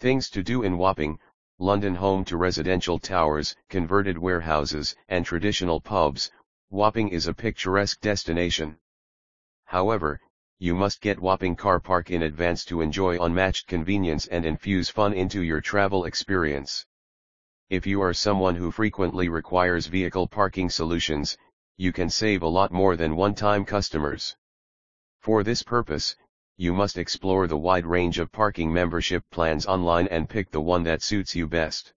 Things to do in Wapping, London home to residential towers, converted warehouses, and traditional pubs, Wapping is a picturesque destination. However, you must get Wapping Car Park in advance to enjoy unmatched convenience and infuse fun into your travel experience. If you are someone who frequently requires vehicle parking solutions, you can save a lot more than one-time customers. For this purpose, you must explore the wide range of parking membership plans online and pick the one that suits you best.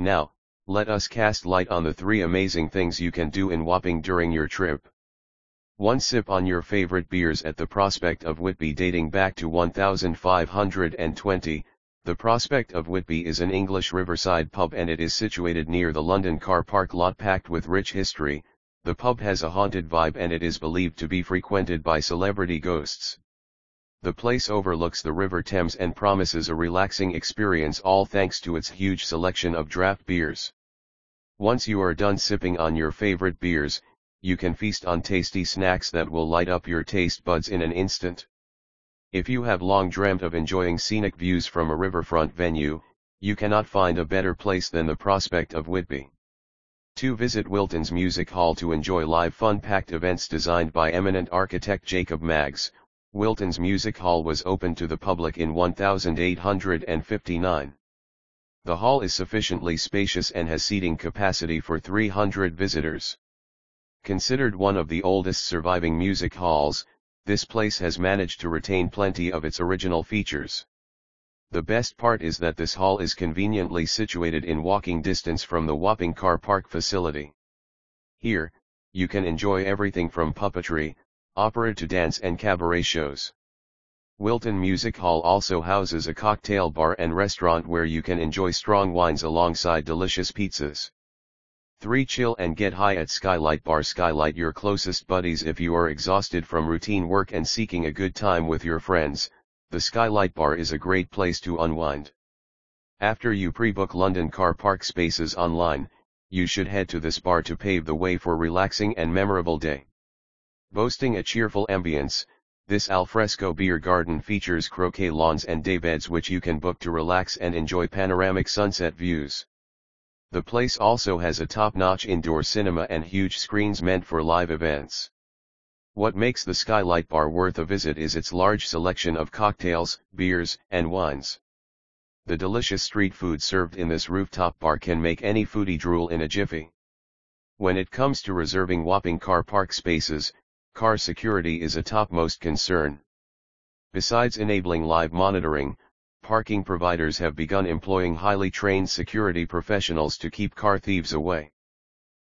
Now, let us cast light on the three amazing things you can do in Wapping during your trip. One sip on your favorite beers at the Prospect of Whitby dating back to 1520. The Prospect of Whitby is an English riverside pub and it is situated near the London car park lot packed with rich history. The pub has a haunted vibe and it is believed to be frequented by celebrity ghosts. The place overlooks the River Thames and promises a relaxing experience all thanks to its huge selection of draft beers. Once you are done sipping on your favorite beers, you can feast on tasty snacks that will light up your taste buds in an instant. If you have long dreamt of enjoying scenic views from a riverfront venue, you cannot find a better place than the prospect of Whitby. To visit Wilton's Music Hall to enjoy live fun-packed events designed by eminent architect Jacob Maggs, Wilton's Music Hall was opened to the public in 1859. The hall is sufficiently spacious and has seating capacity for 300 visitors. Considered one of the oldest surviving music halls, this place has managed to retain plenty of its original features. The best part is that this hall is conveniently situated in walking distance from the Wapping Car Park facility. Here, you can enjoy everything from puppetry, opera to dance and cabaret shows. Wilton Music Hall also houses a cocktail bar and restaurant where you can enjoy strong wines alongside delicious pizzas. 3. Chill and get high at Skylight Bar Skylight your closest buddies if you are exhausted from routine work and seeking a good time with your friends, the Skylight Bar is a great place to unwind. After you pre-book London car park spaces online, you should head to this bar to pave the way for relaxing and memorable day. Boasting a cheerful ambience, this alfresco beer garden features croquet lawns and daybeds which you can book to relax and enjoy panoramic sunset views. The place also has a top-notch indoor cinema and huge screens meant for live events. What makes the Skylight Bar worth a visit is its large selection of cocktails, beers, and wines. The delicious street food served in this rooftop bar can make any foodie drool in a jiffy. When it comes to reserving Wapping car park spaces, car security is a topmost concern. Besides enabling live monitoring, parking providers have begun employing highly trained security professionals to keep car thieves away.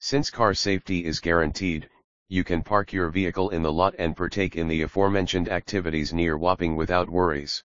Since car safety is guaranteed, you can park your vehicle in the lot and partake in the aforementioned activities near Wapping without worries.